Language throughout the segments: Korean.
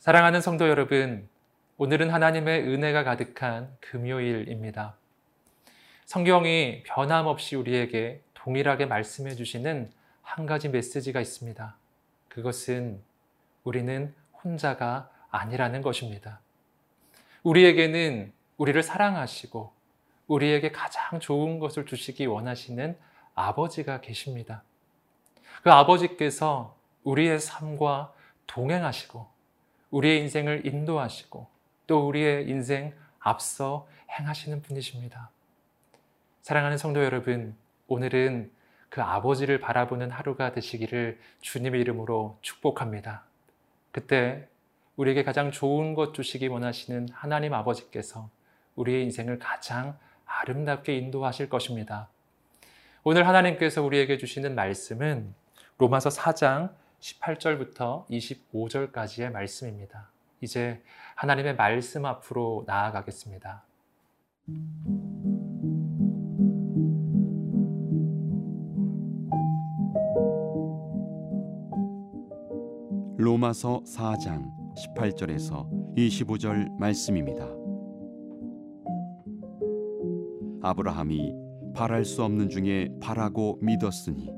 사랑하는 성도 여러분, 오늘은 하나님의 은혜가 가득한 금요일입니다. 성경이 변함없이 우리에게 동일하게 말씀해 주시는 한 가지 메시지가 있습니다. 그것은 우리는 혼자가 아니라는 것입니다. 우리에게는 우리를 사랑하시고 우리에게 가장 좋은 것을 주시기 원하시는 아버지가 계십니다. 그 아버지께서 우리의 삶과 동행하시고 우리의 인생을 인도하시고 또 우리의 인생 앞서 행하시는 분이십니다. 사랑하는 성도 여러분, 오늘은 그 아버지를 바라보는 하루가 되시기를 주님의 이름으로 축복합니다. 그때 우리에게 가장 좋은 것 주시기 원하시는 하나님 아버지께서 우리의 인생을 가장 아름답게 인도하실 것입니다. 오늘 하나님께서 우리에게 주시는 말씀은 로마서 4장 18절부터 25절까지의 말씀입니다. 이제 하나님의 말씀 앞으로 나아가겠습니다. 로마서 4장 18절에서 25절 말씀입니다. 아브라함이 바랄 수 없는 중에 바라고 믿었으니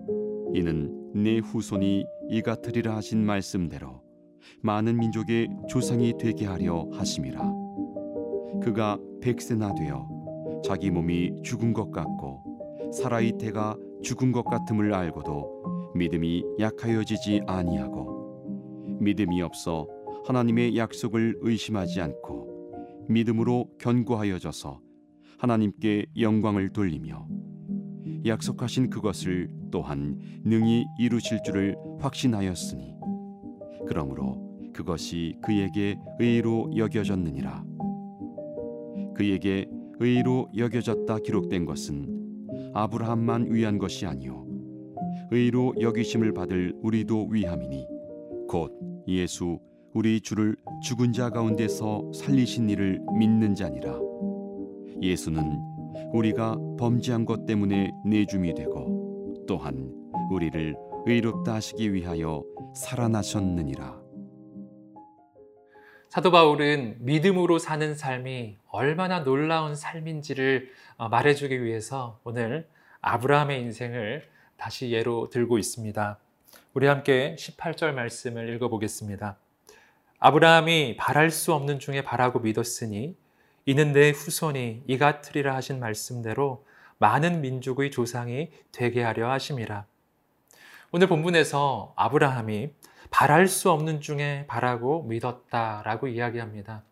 이는 내 후손이 이같으리라 하신 말씀대로 많은 민족의 조상이 되게 하려 하심이라 그가 백세나 되어 자기 몸이 죽은 것 같고 사라의 태가 죽은 것 같음을 알고도 믿음이 약하여지지 아니하고 믿음이 없어 하나님의 약속을 의심하지 않고 믿음으로 견고하여져서 하나님께 영광을 돌리며 약속하신 그것을 또한 능히 이루실 줄을 확신하였으니 그러므로 그것이 그에게 의로 여겨졌느니라. 그에게 의로 여겨졌다 기록된 것은 아브라함만 위한 것이 아니요 의로 여기심을 받을 우리도 위함이니 곧 예수 우리 주를 죽은 자 가운데서 살리신 이를 믿는 자니라 예수는 우리가 범죄한 것 때문에 내줌이 되고 또한 우리를 의롭다 하시기 위하여 살아나셨느니라 사도 바울은 믿음으로 사는 삶이 얼마나 놀라운 삶인지를 어, 말해주기 위해서 오늘 아브라함의 인생을 다시 예로 들고 있습니다. 우리 함께 18절 말씀을 읽어보겠습니다. 아브라함이 바랄 수 없는 중에 바라고 믿었으니 이는 내 후손이 이같으리라 하신 말씀대로 많은 민족의 조상이 되게 하려 하심이라. 오늘 본문에서 아브라함이 바랄 수 없는 중에 바라고 믿었다라고 이야기합니다.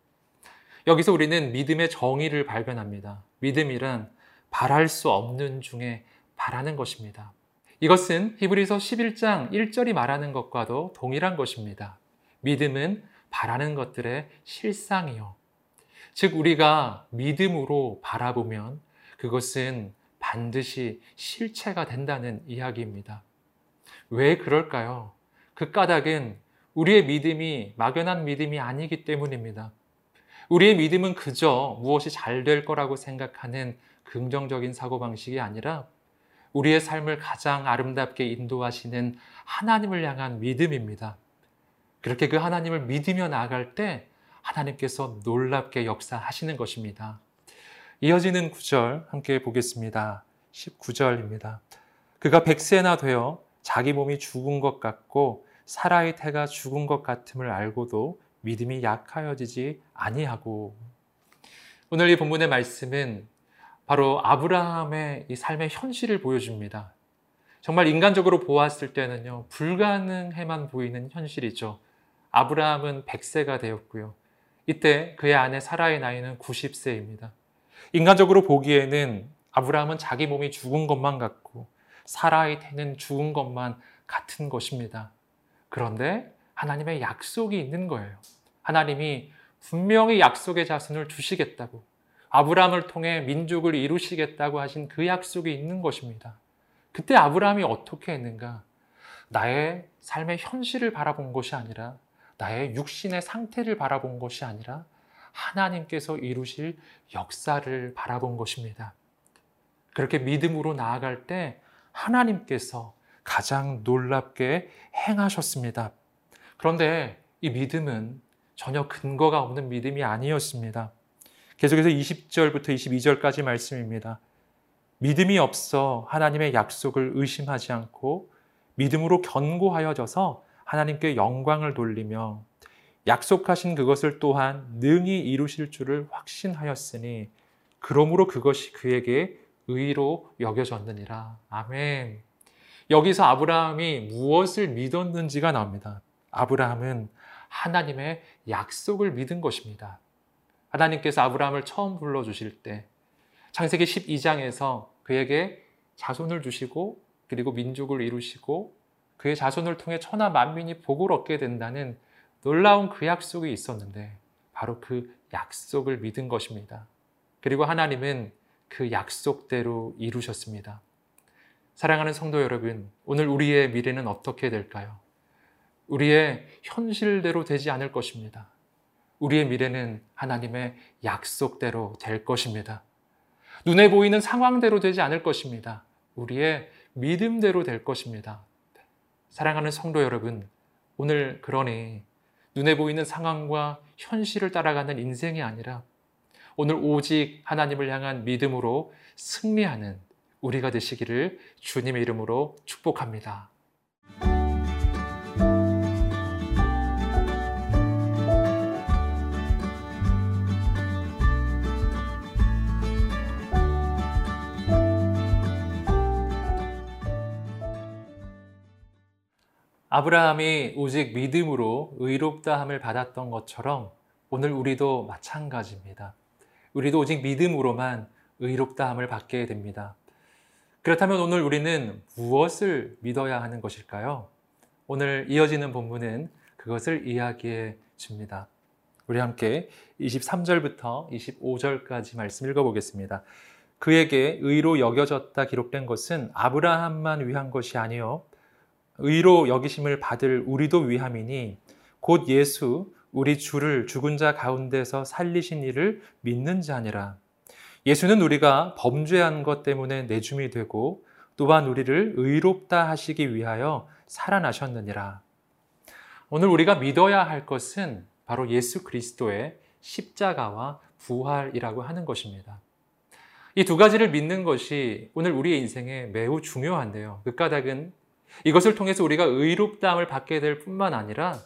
여기서 우리는 믿음의 정의를 발견합니다. 믿음이란 바랄 수 없는 중에 바라는 것입니다. 이것은 히브리서 11장 1절이 말하는 것과도 동일한 것입니다. 믿음은 바라는 것들의 실상이요. 즉, 우리가 믿음으로 바라보면 그것은 반드시 실체가 된다는 이야기입니다. 왜 그럴까요? 그 까닭은 우리의 믿음이 막연한 믿음이 아니기 때문입니다. 우리의 믿음은 그저 무엇이 잘 될 거라고 생각하는 긍정적인 사고방식이 아니라 우리의 삶을 가장 아름답게 인도하시는 하나님을 향한 믿음입니다. 그렇게 그 하나님을 믿으며 나아갈 때 하나님께서 놀랍게 역사하시는 것입니다. 이어지는 구절 함께 보겠습니다. 19절입니다. 그가 백세나 되어 자기 몸이 죽은 것 같고 사라의 태가 죽은 것 같음을 알고도 믿음이 약하여지지 아니하고 오늘 이 본문의 말씀은 바로 아브라함의 이 삶의 현실을 보여줍니다. 정말 인간적으로 보았을 때는요, 불가능해만 보이는 현실이죠. 아브라함은 100세가 되었고요. 이때 그의 아내 사라의 나이는 90세입니다. 인간적으로 보기에는 아브라함은 자기 몸이 죽은 것만 같고 사라의 태는 죽은 것만 같은 것입니다. 그런데 하나님의 약속이 있는 거예요. 하나님이 분명히 약속의 자손을 주시겠다고 아브라함을 통해 민족을 이루시겠다고 하신 그 약속이 있는 것입니다. 그때 아브라함이 어떻게 했는가? 나의 삶의 현실을 바라본 것이 아니라 나의 육신의 상태를 바라본 것이 아니라 하나님께서 이루실 역사를 바라본 것입니다. 그렇게 믿음으로 나아갈 때 하나님께서 가장 놀랍게 행하셨습니다. 그런데 이 믿음은 전혀 근거가 없는 믿음이 아니었습니다. 계속해서 20절부터 22절까지 말씀입니다. 믿음이 없어 하나님의 약속을 의심하지 않고 믿음으로 견고하여져서 하나님께 영광을 돌리며 약속하신 그것을 또한 능히 이루실 줄을 확신하였으니 그러므로 그것이 그에게 의로 여겨졌느니라. 아멘. 여기서 아브라함이 무엇을 믿었는지가 나옵니다. 아브라함은 하나님의 약속을 믿은 것입니다. 하나님께서 아브라함을 처음 불러 주실 때 창세기 12장에서 그에게 자손을 주시고 그리고 민족을 이루시고 그의 자손을 통해 천하 만민이 복을 얻게 된다는 놀라운 그 약속이 있었는데 바로 그 약속을 믿은 것입니다. 그리고 하나님은 그 약속대로 이루셨습니다. 사랑하는 성도 여러분, 오늘 우리의 미래는 어떻게 될까요? 우리의 현실대로 되지 않을 것입니다. 우리의 미래는 하나님의 약속대로 될 것입니다. 눈에 보이는 상황대로 되지 않을 것입니다. 우리의 믿음대로 될 것입니다. 사랑하는 성도 여러분, 오늘 그러니 눈에 보이는 상황과 현실을 따라가는 인생이 아니라 오늘 오직 하나님을 향한 믿음으로 승리하는 우리가 되시기를 주님의 이름으로 축복합니다. 아브라함이 오직 믿음으로 의롭다함을 받았던 것처럼 오늘 우리도 마찬가지입니다. 우리도 오직 믿음으로만 의롭다함을 받게 됩니다. 그렇다면 오늘 우리는 무엇을 믿어야 하는 것일까요? 오늘 이어지는 본문은 그것을 이야기해 줍니다. 우리 함께 23절부터 25절까지 말씀 읽어보겠습니다. 그에게 의로 여겨졌다 기록된 것은 아브라함만 위한 것이 아니요 의로 여기심을 받을 우리도 위함이니 곧 예수 우리 주를 죽은 자 가운데서 살리신 이를 믿는 자니라. 예수는 우리가 범죄한 것 때문에 내줌이 되고 또한 우리를 의롭다 하시기 위하여 살아나셨느니라. 오늘 우리가 믿어야 할 것은 바로 예수 그리스도의 십자가와 부활이라고 하는 것입니다. 이 두 가지를 믿는 것이 오늘 우리의 인생에 매우 중요한데요. 그 까닭은 이것을 통해서 우리가 의롭다함을 받게 될 뿐만 아니라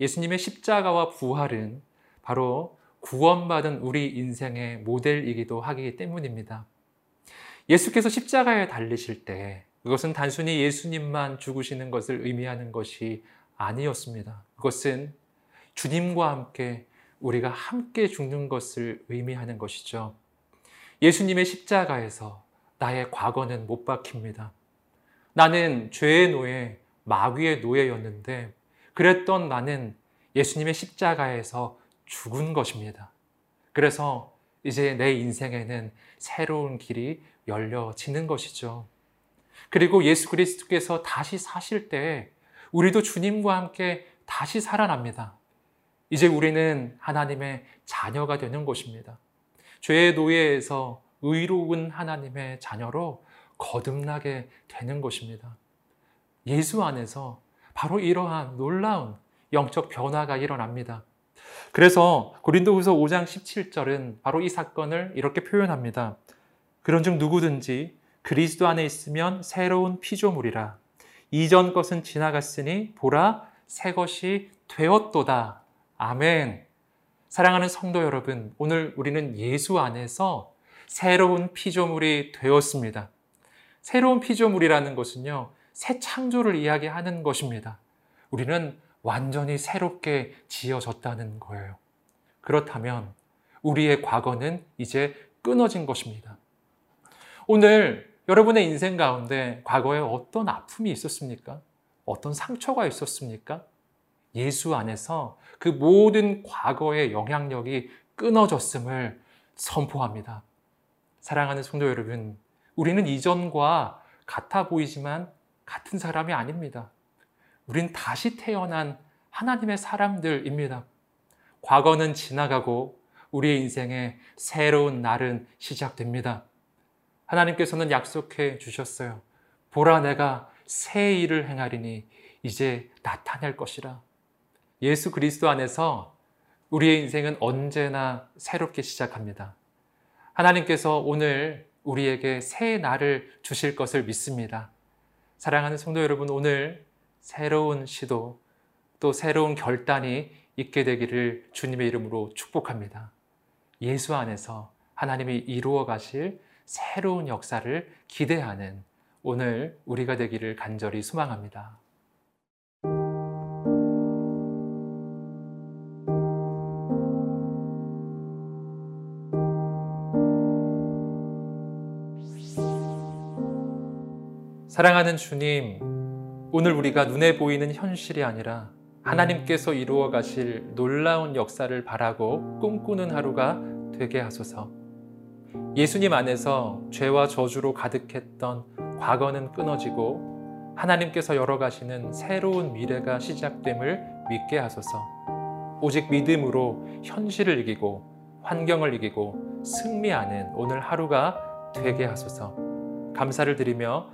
예수님의 십자가와 부활은 바로 구원받은 우리 인생의 모델이기도 하기 때문입니다. 예수께서 십자가에 달리실 때 그것은 단순히 예수님만 죽으시는 것을 의미하는 것이 아니었습니다. 그것은 주님과 함께 우리가 함께 죽는 것을 의미하는 것이죠. 예수님의 십자가에서 나의 과거는 못 박힙니다. 나는 죄의 노예, 마귀의 노예였는데 그랬던 나는 예수님의 십자가에서 죽은 것입니다. 그래서 이제 내 인생에는 새로운 길이 열려지는 것이죠. 그리고 예수 그리스도께서 다시 사실 때 우리도 주님과 함께 다시 살아납니다. 이제 우리는 하나님의 자녀가 되는 것입니다. 죄의 노예에서 의로운 하나님의 자녀로 거듭나게 되는 것입니다. 예수 안에서 바로 이러한 놀라운 영적 변화가 일어납니다. 그래서 고린도후서 5장 17절은 바로 이 사건을 이렇게 표현합니다. 그런즉 누구든지 그리스도 안에 있으면 새로운 피조물이라 이전 것은 지나갔으니 보라 새 것이 되었도다. 아멘. 사랑하는 성도 여러분, 오늘 우리는 예수 안에서 새로운 피조물이 되었습니다. 새로운 피조물이라는 것은요, 새 창조를 이야기하는 것입니다. 우리는 완전히 새롭게 지어졌다는 거예요. 그렇다면 우리의 과거는 이제 끊어진 것입니다. 오늘 여러분의 인생 가운데 과거에 어떤 아픔이 있었습니까? 어떤 상처가 있었습니까? 예수 안에서 그 모든 과거의 영향력이 끊어졌음을 선포합니다. 사랑하는 성도 여러분, 우리는 이전과 같아 보이지만 같은 사람이 아닙니다. 우린 다시 태어난 하나님의 사람들입니다. 과거는 지나가고 우리의 인생에 새로운 날은 시작됩니다. 하나님께서는 약속해 주셨어요. 보라 내가 새 일을 행하리니 이제 나타낼 것이라. 예수 그리스도 안에서 우리의 인생은 언제나 새롭게 시작합니다. 하나님께서 오늘 우리에게 새 날을 주실 것을 믿습니다. 사랑하는 성도 여러분, 오늘 새로운 시도 또 새로운 결단이 있게 되기를 주님의 이름으로 축복합니다. 예수 안에서 하나님이 이루어 가실 새로운 역사를 기대하는 오늘 우리가 되기를 간절히 소망합니다. 사랑하는 주님, 오늘 우리가 눈에 보이는 현실이 아니라 하나님께서 이루어 가실 놀라운 역사를 바라고 꿈꾸는 하루가 되게 하소서. 예수님 안에서 죄와 저주로 가득했던 과거는 끊어지고 하나님께서 열어가시는 새로운 미래가 시작됨을 믿게 하소서. 오직 믿음으로 현실을 이기고 환경을 이기고 승리하는 오늘 하루가 되게 하소서. 감사를 드리며